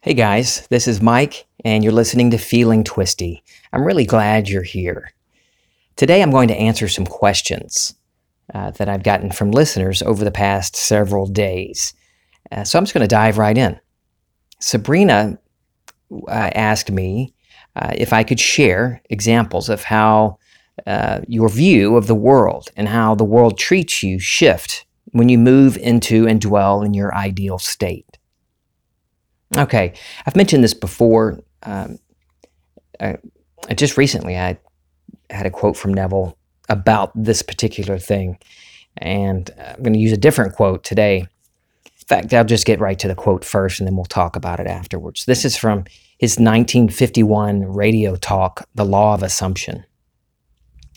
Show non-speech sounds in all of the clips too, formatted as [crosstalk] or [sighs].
Hey guys, this is Mike, and you're listening to Feeling Twisty. I'm really glad you're here. Today I'm going to answer some questions uh, that I've gotten from listeners over the past several days. Uh, so I'm just going to dive right in. Sabrina uh, asked me uh, if I could share examples of how uh, your view of the world and how the world treats you shift when you move into and dwell in your ideal state. Okay, I've mentioned this before. Um, I, just recently I had a quote from Neville about this particular thing, and I'm going to use a different quote today. In fact, I'll just get right to the quote first, and then we'll talk about it afterwards. This is from his 1951 radio talk, "The Law of Assumption."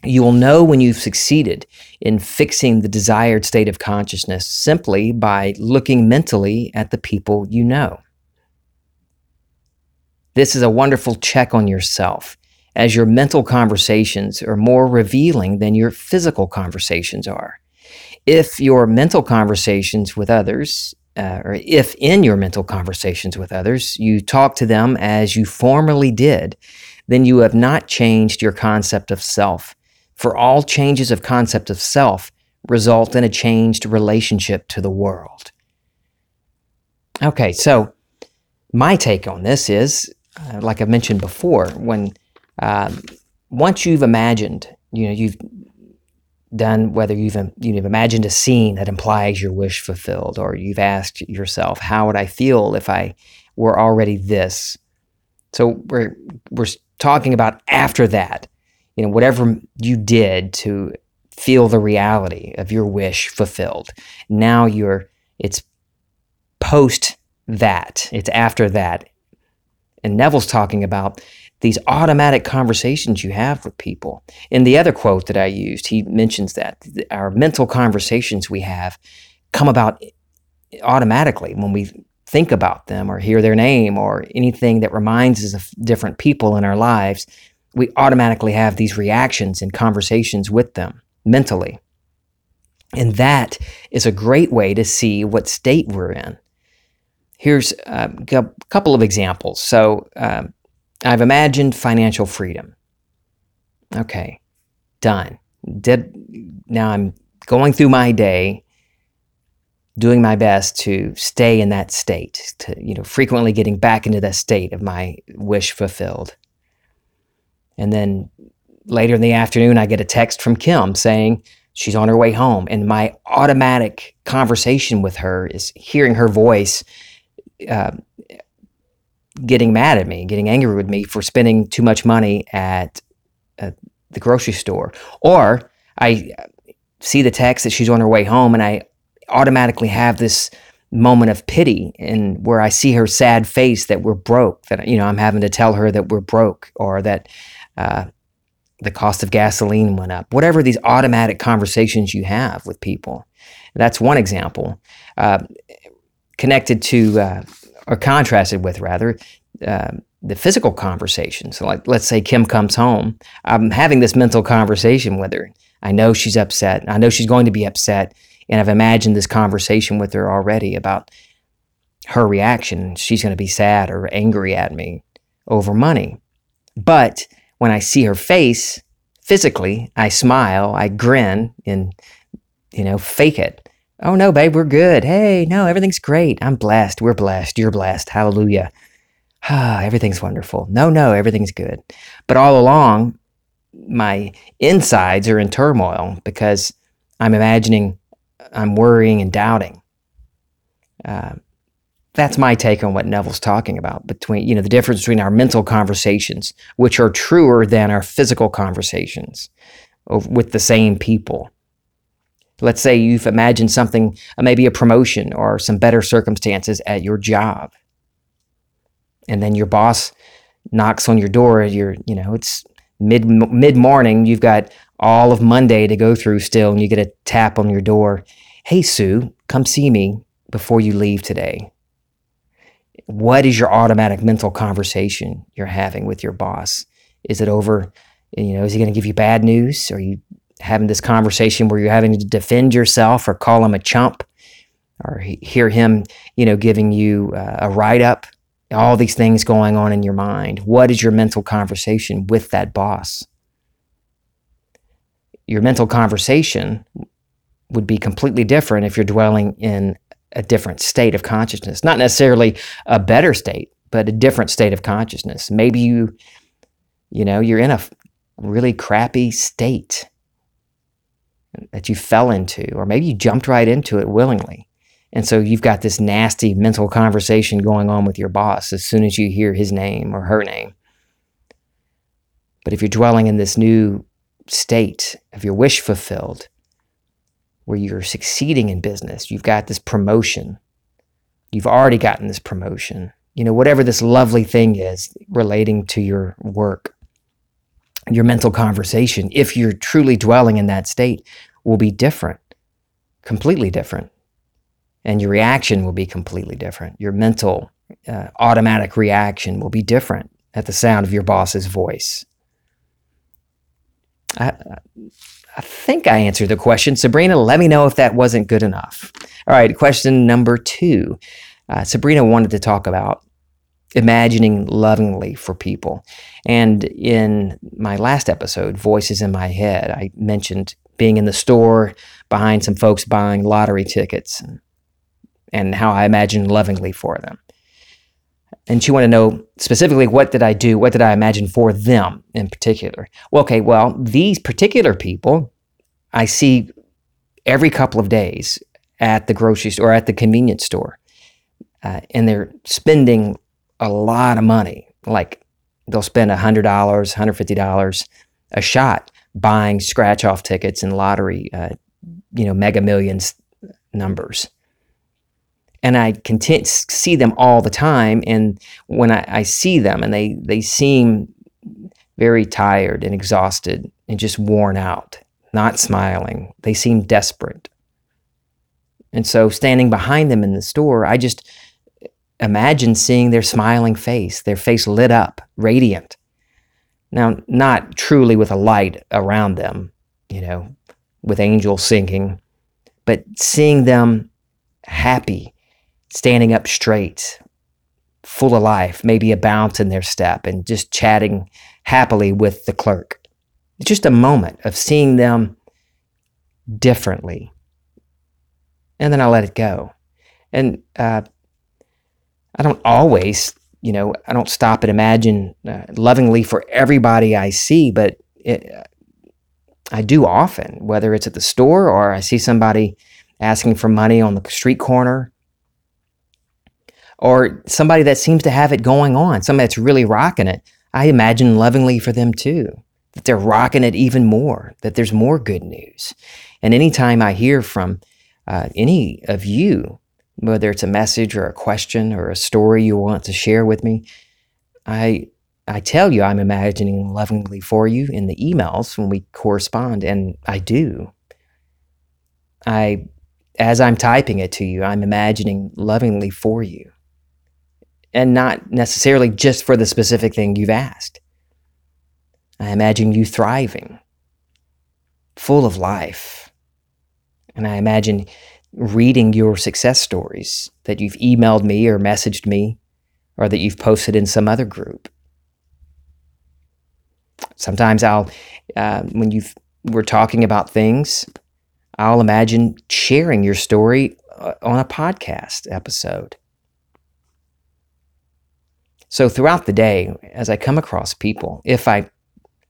You will know when you've succeeded in fixing the desired state of consciousness simply by looking mentally at the people you know. This is a wonderful check on yourself, as your mental conversations are more revealing than your physical conversations are. If your mental conversations with others, uh, or if in your mental conversations with others, you talk to them as you formerly did, then you have not changed your concept of self. For all changes of concept of self result in a changed relationship to the world. Okay, so my take on this is uh, like I've mentioned before, when um, once you've imagined, you know, you've done whether you've you've imagined a scene that implies your wish fulfilled, or you've asked yourself, "How would I feel if I were already this?" So we're we're talking about after that, you know, whatever you did to feel the reality of your wish fulfilled. Now you're it's post that. It's after that and Neville's talking about these automatic conversations you have with people. In the other quote that I used, he mentions that our mental conversations we have come about automatically when we think about them or hear their name or anything that reminds us of different people in our lives. We automatically have these reactions and conversations with them mentally. And that is a great way to see what state we're in. Here's a couple of examples. So um, I've imagined financial freedom. Okay, done. Did now I'm going through my day doing my best to stay in that state to you know frequently getting back into that state of my wish fulfilled and then later in the afternoon i get a text from kim saying she's on her way home and my automatic conversation with her is hearing her voice uh, getting mad at me, getting angry with me for spending too much money at, at the grocery store. Or I see the text that she's on her way home and I automatically have this moment of pity and where I see her sad face that we're broke, that, you know, I'm having to tell her that we're broke or that, uh, the cost of gasoline went up, whatever these automatic conversations you have with people. That's one example. Uh, connected to uh, or contrasted with rather uh, the physical conversation. So, like, let's say Kim comes home. I'm having this mental conversation with her. I know she's upset. I know she's going to be upset, and I've imagined this conversation with her already about her reaction. She's going to be sad or angry at me over money. But when I see her face physically, I smile, I grin, and you know, fake it. Oh no, babe, we're good. Hey, no, everything's great. I'm blessed. We're blessed. You're blessed. Hallelujah. Ah, [sighs] everything's wonderful. No, no, everything's good. But all along, my insides are in turmoil because I'm imagining I'm worrying and doubting. Uh, that's my take on what Neville's talking about between, you know, the difference between our mental conversations, which are truer than our physical conversations with the same people. Let's say you've imagined something, uh, maybe a promotion or some better circumstances at your job. And then your boss knocks on your door. You're, you know, it's mid mid morning. You've got all of Monday to go through still, and you get a tap on your door. Hey, Sue, come see me before you leave today. What is your automatic mental conversation you're having with your boss? Is it over? You know, is he going to give you bad news? Are you having this conversation where you're having to defend yourself or call him a chump or hear him, you know, giving you uh, a write up all these things going on in your mind. What is your mental conversation with that boss? Your mental conversation would be completely different if you're dwelling in a different state of consciousness, not necessarily a better state, but a different state of consciousness. Maybe you, you know, you're in a really crappy state that you fell into, or maybe you jumped right into it willingly. And so you've got this nasty mental conversation going on with your boss as soon as you hear his name or her name. But if you're dwelling in this new state of your wish fulfilled, where you're succeeding in business, you've got this promotion, you've already gotten this promotion, you know, whatever this lovely thing is relating to your work, your mental conversation, if you're truly dwelling in that state, will be different, completely different. And your reaction will be completely different. Your mental uh, automatic reaction will be different at the sound of your boss's voice. I, I think I answered the question. Sabrina, let me know if that wasn't good enough. All right, question number two. Uh, Sabrina wanted to talk about imagining lovingly for people. And in my last episode, Voices in My Head, I mentioned being in the store behind some folks buying lottery tickets and, how I imagine lovingly for them. And she wanted to know specifically what did I do? What did I imagine for them in particular? Well, okay, well, these particular people I see every couple of days at the grocery store or at the convenience store. Uh, and they're spending a lot of money. Like they'll spend $100, $150 a shot buying scratch off tickets and lottery, uh, you know, mega millions numbers. And I continue see them all the time. And when I, I see them and they, they seem very tired and exhausted and just worn out, not smiling, they seem desperate. And so standing behind them in the store, I just imagine seeing their smiling face, their face lit up, radiant. Now, not truly with a light around them, you know, with angels singing, but seeing them happy, standing up straight, full of life, maybe a bounce in their step, and just chatting happily with the clerk. It's just a moment of seeing them differently. And then I let it go. And uh, I don't always, you know, I don't stop and imagine uh, lovingly for everybody I see, but it, I do often, whether it's at the store or I see somebody asking for money on the street corner or somebody that seems to have it going on, somebody that's really rocking it. I imagine lovingly for them too, that they're rocking it even more, that there's more good news. And anytime I hear from uh, any of you whether it's a message or a question or a story you want to share with me, I I tell you I'm imagining lovingly for you in the emails when we correspond, and I do. I as I'm typing it to you, I'm imagining lovingly for you. And not necessarily just for the specific thing you've asked. I imagine you thriving, full of life. And I imagine reading your success stories that you've emailed me or messaged me or that you've posted in some other group. Sometimes I'll, uh, when you we're talking about things, I'll imagine sharing your story uh, on a podcast episode. So throughout the day, as I come across people, if I,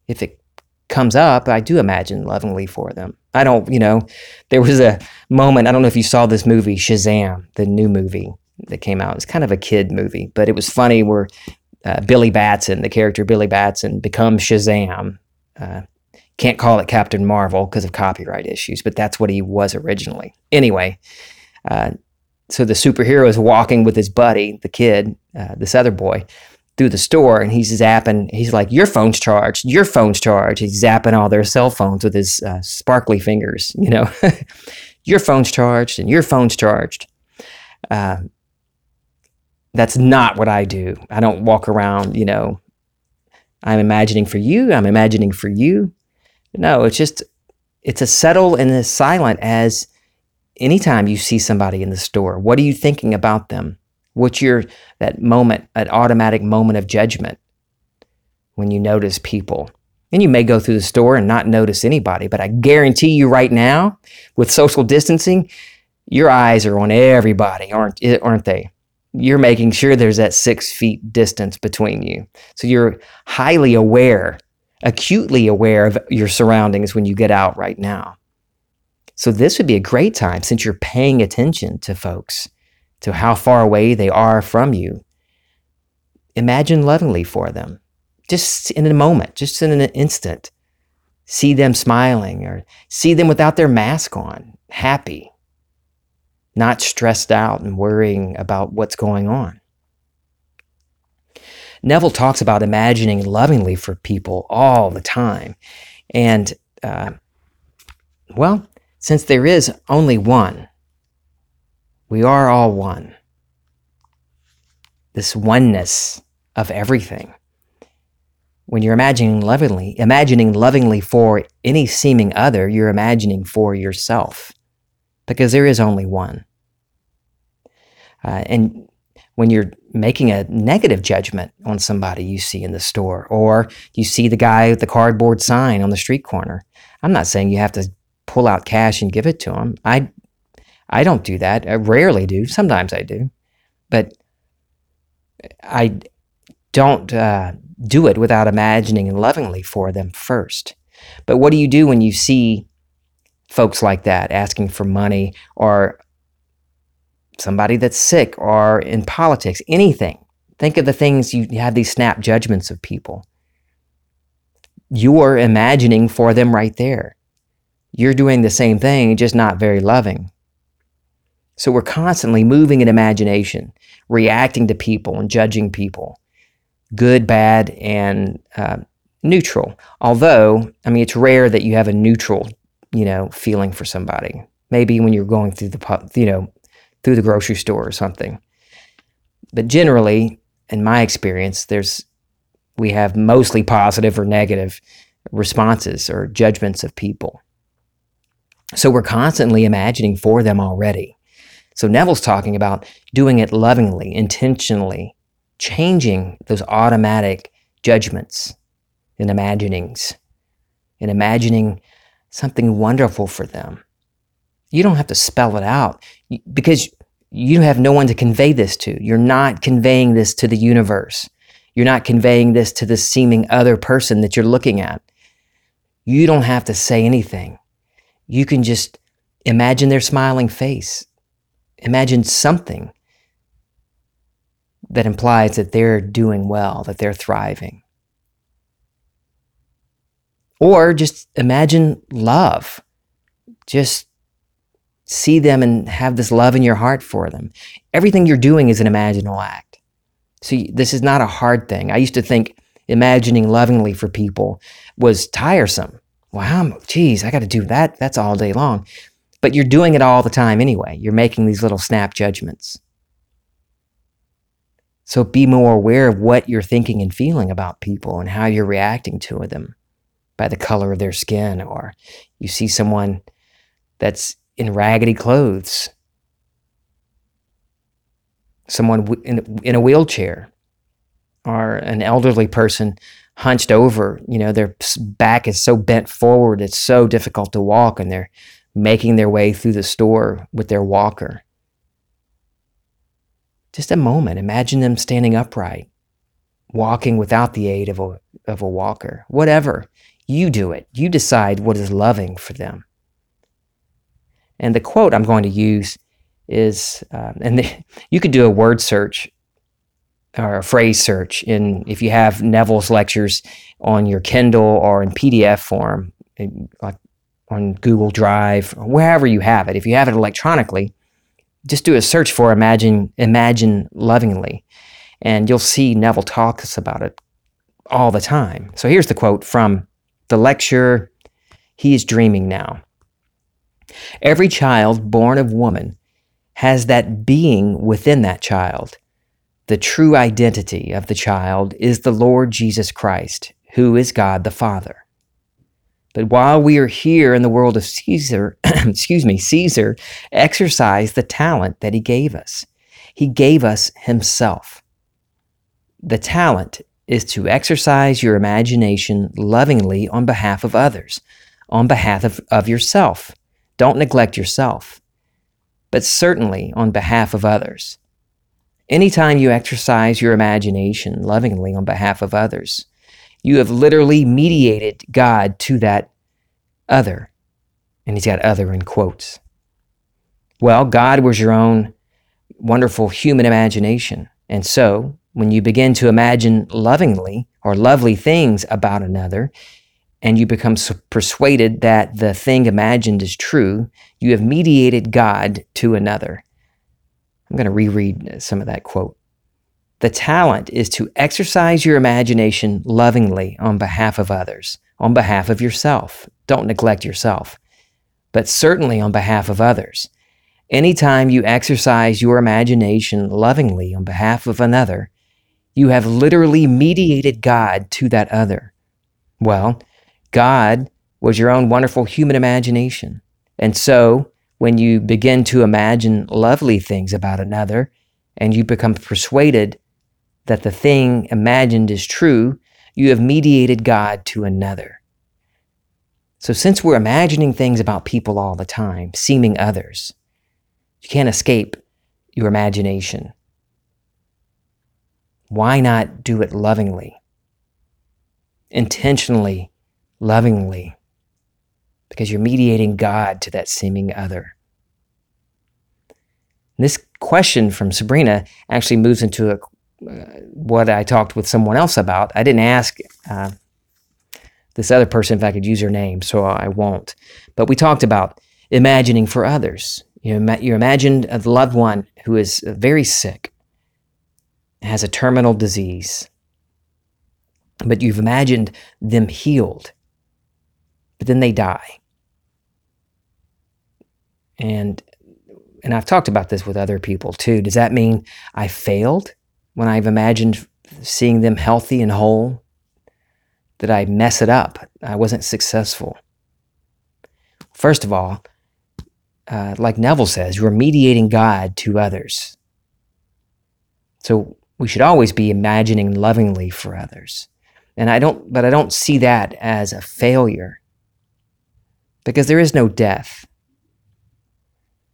if it comes up, I do imagine lovingly for them. I don't, you know, there was a moment, I don't know if you saw this movie, Shazam, the new movie that came out. It's kind of a kid movie, but it was funny where uh, Billy Batson, the character Billy Batson, becomes Shazam. Uh, can't call it Captain Marvel because of copyright issues, but that's what he was originally. Anyway, uh, so the superhero is walking with his buddy, the kid, uh, this other boy, through the store and he's zapping. He's like, "Your phone's charged. Your phone's charged." He's zapping all their cell phones with his uh, sparkly fingers. You know, [laughs] your phone's charged and your phone's charged. Uh, that's not what I do. I don't walk around. You know, I'm imagining for you. I'm imagining for you. No, it's just it's as subtle and as silent as anytime you see somebody in the store. What are you thinking about them? What's your that moment, that automatic moment of judgment when you notice people? And you may go through the store and not notice anybody, but I guarantee you right now, with social distancing, your eyes are on everybody, aren't aren't they? You're making sure there's that six feet distance between you. So you're highly aware, acutely aware of your surroundings when you get out right now. So this would be a great time since you're paying attention to folks, to how far away they are from you. Imagine lovingly for them just in a moment, just in an instant, see them smiling or see them without their mask on, happy, not stressed out and worrying about what's going on. Neville talks about imagining lovingly for people all the time. And, uh, well, since there is only one, we are all one. This oneness of everything when you're imagining lovingly, imagining lovingly for any seeming other, you're imagining for yourself because there is only one. Uh, and when you're making a negative judgment on somebody you see in the store, or you see the guy with the cardboard sign on the street corner, I'm not saying you have to pull out cash and give it to him. I, I don't do that. I rarely do. Sometimes I do, but I don't uh, do it without imagining and lovingly for them first. But what do you do when you see folks like that asking for money or somebody that's sick or in politics, anything? Think of the things you have these snap judgments of people. You're imagining for them right there. You're doing the same thing, just not very loving. So we're constantly moving in imagination, reacting to people and judging people good, bad, and uh, neutral. Although, I mean, it's rare that you have a neutral, you know, feeling for somebody. Maybe when you're going through the, you know, through the grocery store or something. But generally, in my experience, there's we have mostly positive or negative responses or judgments of people. So we're constantly imagining for them already. So Neville's talking about doing it lovingly, intentionally, changing those automatic judgments and imaginings and imagining something wonderful for them. You don't have to spell it out because you have no one to convey this to. You're not conveying this to the universe. You're not conveying this to the seeming other person that you're looking at. You don't have to say anything. You can just imagine their smiling face. Imagine something that implies that they're doing well, that they're thriving. Or just imagine love. Just see them and have this love in your heart for them. Everything you're doing is an imaginal act. See, this is not a hard thing. I used to think imagining lovingly for people was tiresome. Wow, geez, I got to do that. That's all day long. But you're doing it all the time anyway. You're making these little snap judgments. So be more aware of what you're thinking and feeling about people and how you're reacting to them by the color of their skin, or you see someone that's in raggedy clothes, someone in, in a wheelchair, or an elderly person hunched over. You know, their back is so bent forward, it's so difficult to walk, and they're making their way through the store with their walker just a moment. Imagine them standing upright, walking without the aid of a, of a walker, whatever. You do it. You decide what is loving for them. And the quote I'm going to use is, um, and the, [laughs] you could do a word search or a phrase search in if you have Neville's lectures on your Kindle or in PDF form, like on Google Drive, wherever you have it. If you have it electronically, just do a search for imagine imagine lovingly and you'll see neville talks about it all the time. So here's the quote from the lecture he is dreaming now. Every child born of woman has that being within that child. The true identity of the child is the lord jesus christ who is god the father but while we are here in the world of Caesar, [clears throat] excuse me, Caesar exercised the talent that he gave us. He gave us Himself. The talent is to exercise your imagination lovingly on behalf of others, on behalf of, of yourself. Don't neglect yourself, but certainly on behalf of others. Anytime you exercise your imagination lovingly on behalf of others, you have literally mediated God to that other. And he's got other in quotes. Well, God was your own wonderful human imagination. And so, when you begin to imagine lovingly or lovely things about another, and you become persuaded that the thing imagined is true, you have mediated God to another. I'm going to reread some of that quote. The talent is to exercise your imagination lovingly on behalf of others, on behalf of yourself. Don't neglect yourself, but certainly on behalf of others. Anytime you exercise your imagination lovingly on behalf of another, you have literally mediated God to that other. Well, God was your own wonderful human imagination. And so, when you begin to imagine lovely things about another and you become persuaded that the thing imagined is true, you have mediated God to another. So, since we're imagining things about people all the time, seeming others, you can't escape your imagination. Why not do it lovingly, intentionally lovingly because you're mediating God to that seeming other. This question from Sabrina actually moves into a, what I talked with someone else about. I didn't ask uh, this other person if I could use her name, so I won't. But we talked about imagining for others. You, know, you imagined a loved one who is very sick, has a terminal disease, but you've imagined them healed but then they die. And and I've talked about this with other people too. Does that mean I failed when I've imagined seeing them healthy and whole? Did I mess it up? I wasn't successful. First of all, uh, like Neville says, you're mediating God to others. So we should always be imagining lovingly for others. And I don't, but I don't see that as a failure because there is no death.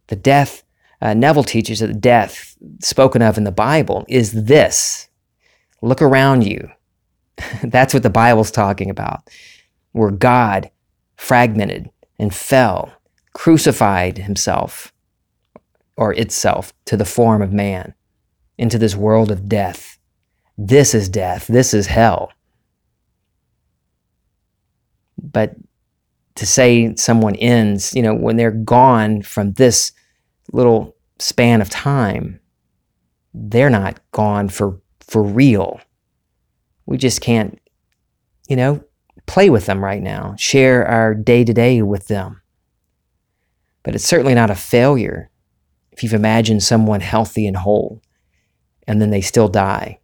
The death, uh, Neville teaches that death spoken of in the Bible is this look around you. [laughs] That's what the Bible's talking about, where God fragmented and fell, crucified himself or itself to the form of man into this world of death. This is death. This is hell. But to say someone ends, you know, when they're gone from this little span of time, they're not gone for for real. We just can't, you know, play with them right now, share our day to day with them. But it's certainly not a failure if you've imagined someone healthy and whole and then they still die.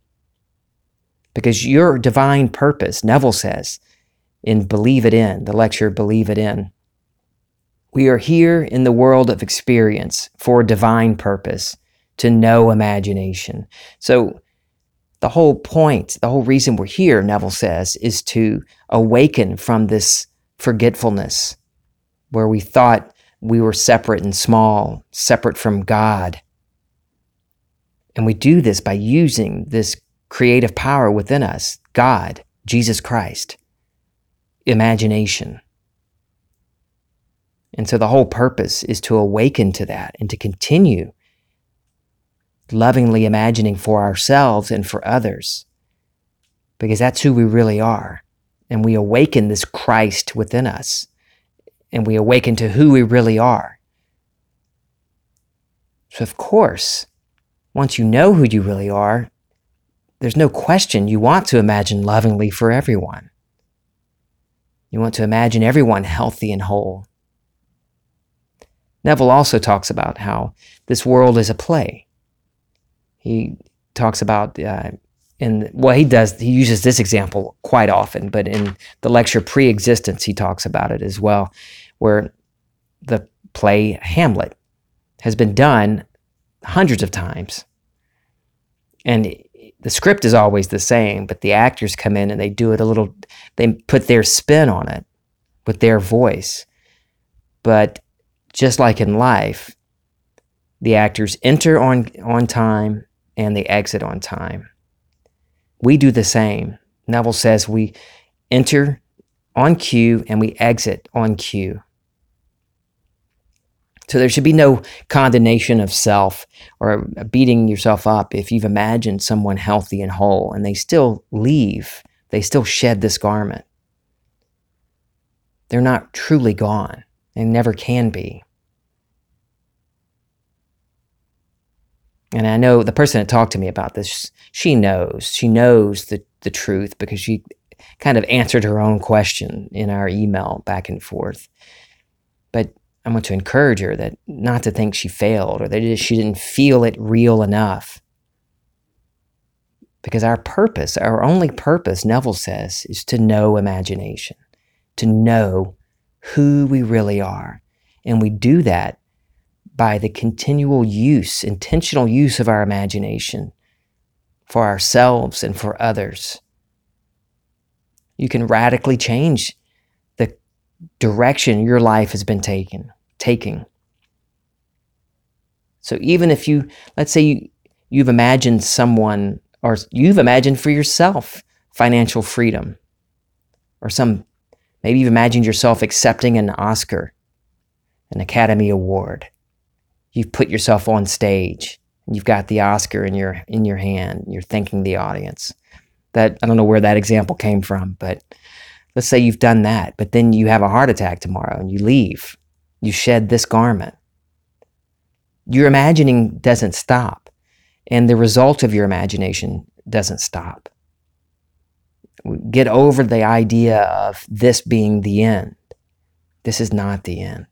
Because your divine purpose, Neville says, in Believe It In, the lecture Believe It In. We are here in the world of experience for a divine purpose, to know imagination. So, the whole point, the whole reason we're here, Neville says, is to awaken from this forgetfulness where we thought we were separate and small, separate from God. And we do this by using this creative power within us, God, Jesus Christ imagination. And so the whole purpose is to awaken to that and to continue lovingly imagining for ourselves and for others, because that's who we really are. And we awaken this Christ within us, and we awaken to who we really are. So, of course, once you know who you really are, there's no question you want to imagine lovingly for everyone. You want to imagine everyone healthy and whole. Neville also talks about how this world is a play. He talks about, uh, in well, he does, he uses this example quite often, but in the lecture Pre Existence, he talks about it as well, where the play Hamlet has been done hundreds of times And the script is always the same, but the actors come in and they do it a little, they put their spin on it with their voice. But just like in life, the actors enter on, on time and they exit on time. We do the same. Neville says we enter on cue and we exit on cue. So there should be no condemnation of self or beating yourself up if you've imagined someone healthy and whole and they still leave, they still shed this garment. They're not truly gone and never can be. And I know the person that talked to me about this, she knows. She knows the, the truth because she kind of answered her own question in our email back and forth. But I want to encourage her that not to think she failed or that she didn't feel it real enough. Because our purpose, our only purpose, Neville says, is to know imagination, to know who we really are. And we do that by the continual use, intentional use of our imagination for ourselves and for others. You can radically change the direction your life has been taken, taking. So even if you, let's say you, you've imagined someone or you've imagined for yourself financial freedom or some, maybe you've imagined yourself accepting an Oscar, an Academy Award you've put yourself on stage and you've got the Oscar in your in your hand. You're thanking the audience. That I don't know where that example came from, but let's say you've done that, but then you have a heart attack tomorrow and you leave. You shed this garment. Your imagining doesn't stop, and the result of your imagination doesn't stop. Get over the idea of this being the end. This is not the end.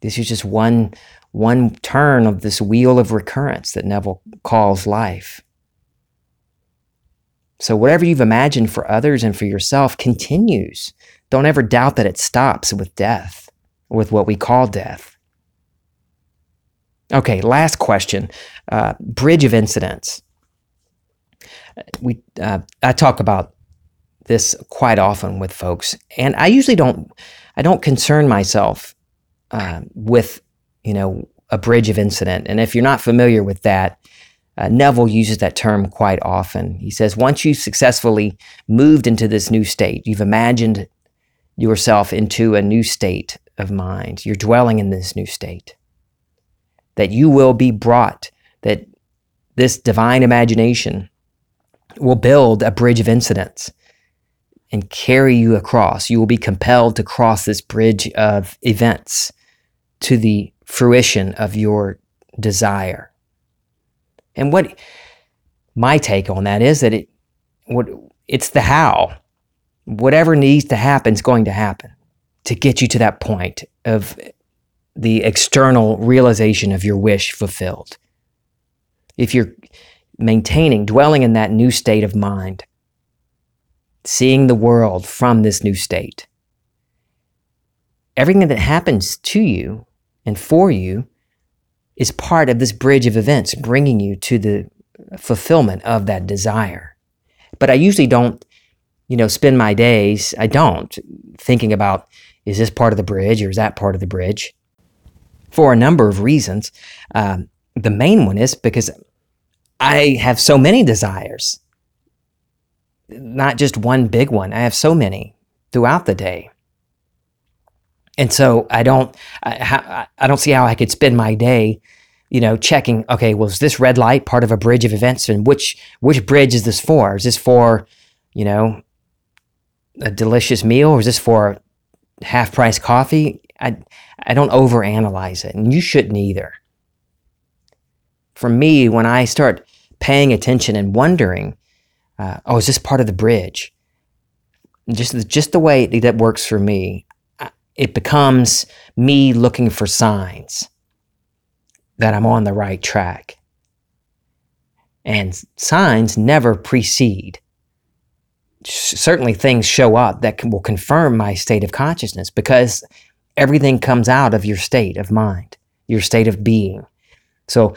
This is just one, one turn of this wheel of recurrence that Neville calls life. So, whatever you've imagined for others and for yourself continues. Don't ever doubt that it stops with death, with what we call death. Okay, last question uh, bridge of incidents. We, uh, I talk about this quite often with folks, and I usually don't, I don't concern myself uh, with you know a bridge of incident. And if you're not familiar with that, uh, Neville uses that term quite often. He says once you've successfully moved into this new state, you've imagined yourself into a new state of mind. You're dwelling in this new state. That you will be brought, that this divine imagination will build a bridge of incidents and carry you across. You will be compelled to cross this bridge of events to the fruition of your desire. And what my take on that is that it what it's the how. Whatever needs to happen is going to happen to get you to that point of the external realization of your wish fulfilled. If you're maintaining, dwelling in that new state of mind, seeing the world from this new state, everything that happens to you and for you is part of this bridge of events bringing you to the fulfillment of that desire. But I usually don't, you know, spend my days, I don't, thinking about is this part of the bridge or is that part of the bridge? For a number of reasons. Um, the main one is because I have so many desires, not just one big one. I have so many throughout the day. And so I don't, I, I don't see how I could spend my day, you know, checking. Okay, was this red light part of a bridge of events, and which which bridge is this for? Is this for, you know, a delicious meal, or is this for half price coffee? I I don't overanalyze it, and you shouldn't either. For me, when I start paying attention and wondering, uh, oh, is this part of the bridge? Just just the way that works for me it becomes me looking for signs that I'm on the right track. And signs never precede. Certainly, things show up that can, will confirm my state of consciousness because everything comes out of your state of mind, your state of being. So,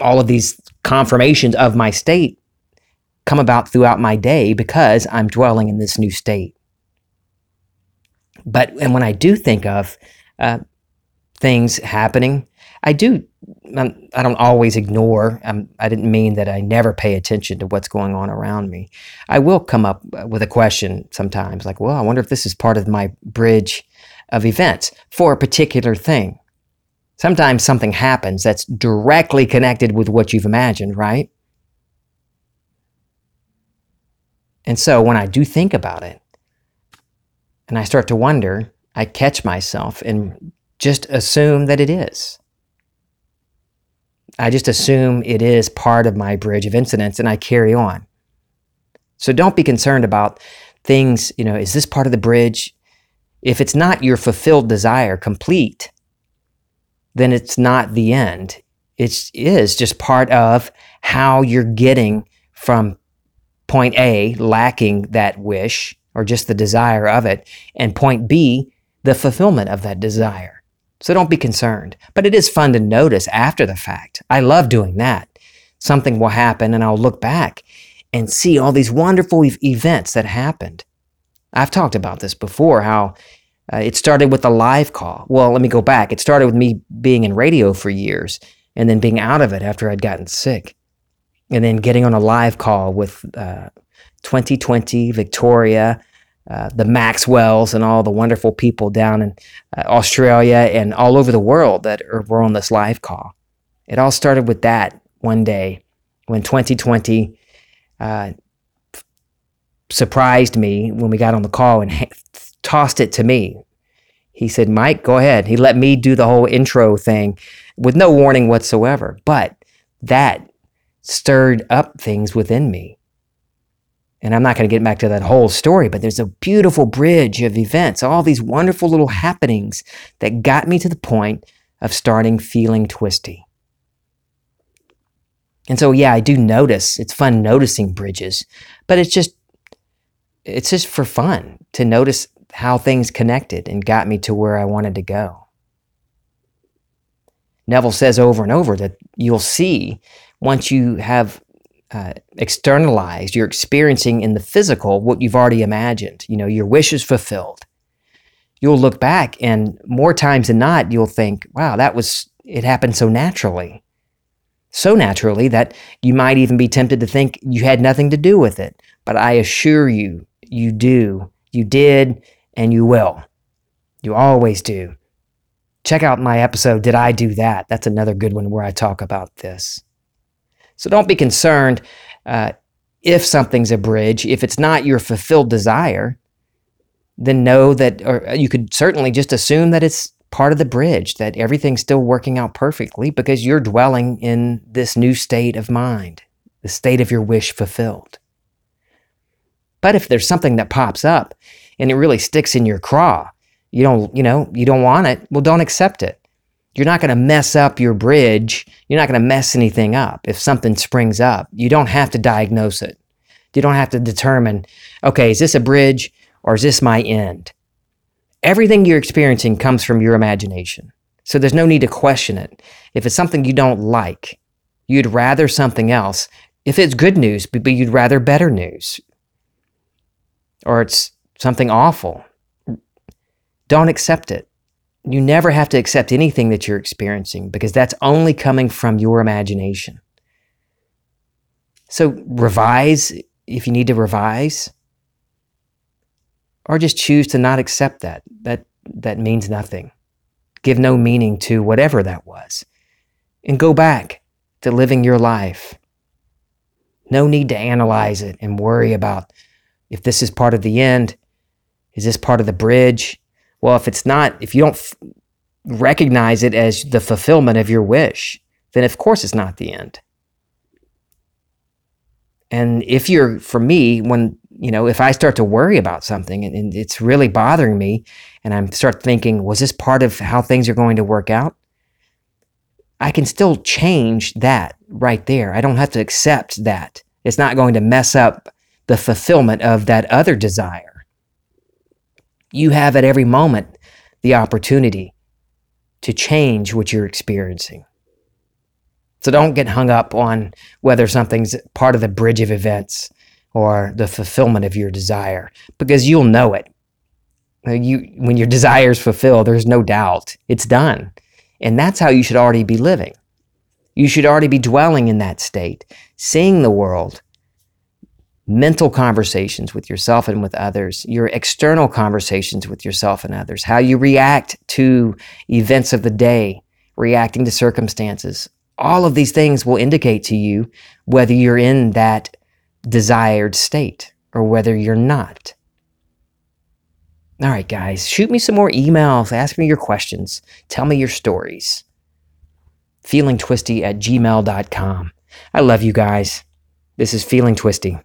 all of these confirmations of my state come about throughout my day because I'm dwelling in this new state. But and when I do think of uh, things happening, I do. Um, I don't always ignore. Um, I didn't mean that I never pay attention to what's going on around me. I will come up with a question sometimes, like, "Well, I wonder if this is part of my bridge of events for a particular thing." Sometimes something happens that's directly connected with what you've imagined, right? And so when I do think about it and I start to wonder, I catch myself and just assume that it is. I just assume it is part of my bridge of incidents and I carry on. So don't be concerned about things, you know, is this part of the bridge? If it's not your fulfilled desire complete, then it's not the end. It is just part of how you're getting from point A, lacking that wish or just the desire of it, and point B, the fulfillment of that desire. So don't be concerned. But it is fun to notice after the fact. I love doing that. Something will happen, and I'll look back and see all these wonderful e- events that happened. I've talked about this before how uh, it started with a live call. Well, let me go back. It started with me being in radio for years and then being out of it after I'd gotten sick and then getting on a live call with uh, 2020 Victoria, uh, the Maxwells, and all the wonderful people down in uh, Australia and all over the world that are, were on this live call. It all started with that one day when 2020 uh, surprised me when we got on the call and tossed it to me. He said, Mike, go ahead. He let me do the whole intro thing with no warning whatsoever. But that stirred up things within me. And I'm not going to get back to that whole story, but there's a beautiful bridge of events, all these wonderful little happenings that got me to the point of starting feeling twisty. And so, yeah, I do notice. It's fun noticing bridges, but it's just, it's just for fun to notice how things connected and got me to where I wanted to go. Neville says over and over that you'll see once you have uh, externalized, you're experiencing in the physical what you've already imagined. You know, your wish is fulfilled. You'll look back, and more times than not, you'll think, wow, that was, it happened so naturally. So naturally that you might even be tempted to think you had nothing to do with it. But I assure you, you do. You did, and you will. You always do. Check out my episode, Did I Do That? That's another good one where I talk about this. So don't be concerned uh, if something's a bridge. If it's not your fulfilled desire, then know that, or you could certainly just assume that it's part of the bridge, that everything's still working out perfectly because you're dwelling in this new state of mind, the state of your wish fulfilled. But if there's something that pops up and it really sticks in your craw, you don't, you know, you don't want it, well, don't accept it you're not going to mess up your bridge. You're not going to mess anything up if something springs up. You don't have to diagnose it. You don't have to determine, okay, is this a bridge or is this my end? Everything you're experiencing comes from your imagination. So there's no need to question it. If it's something you don't like, you'd rather something else. If it's good news, but you'd rather better news. Or it's something awful. Don't accept it you never have to accept anything that you're experiencing because that's only coming from your imagination. So revise if you need to revise or just choose to not accept that. That that means nothing. Give no meaning to whatever that was. And go back to living your life. No need to analyze it and worry about if this is part of the end, is this part of the bridge? Well, if it's not, if you don't f- recognize it as the fulfillment of your wish, then of course it's not the end. And if you're, for me, when, you know, if I start to worry about something and, and it's really bothering me, and I start thinking, was this part of how things are going to work out? I can still change that right there. I don't have to accept that. It's not going to mess up the fulfillment of that other desire you have at every moment the opportunity to change what you're experiencing. So don't get hung up on whether something's part of the bridge of events or the fulfillment of your desire because you'll know it. You, when your desire is fulfilled, there's no doubt it's done. And that's how you should already be living. You should already be dwelling in that state, seeing the world, mental conversations with yourself and with others, your external conversations with yourself and others, how you react to events of the day, reacting to circumstances, all of these things will indicate to you whether you're in that desired state or whether you're not. All right, guys, shoot me some more emails. Ask me your questions. Tell me your stories. Feelingtwisty at gmail.com. I love you guys. This is Feeling Twisty.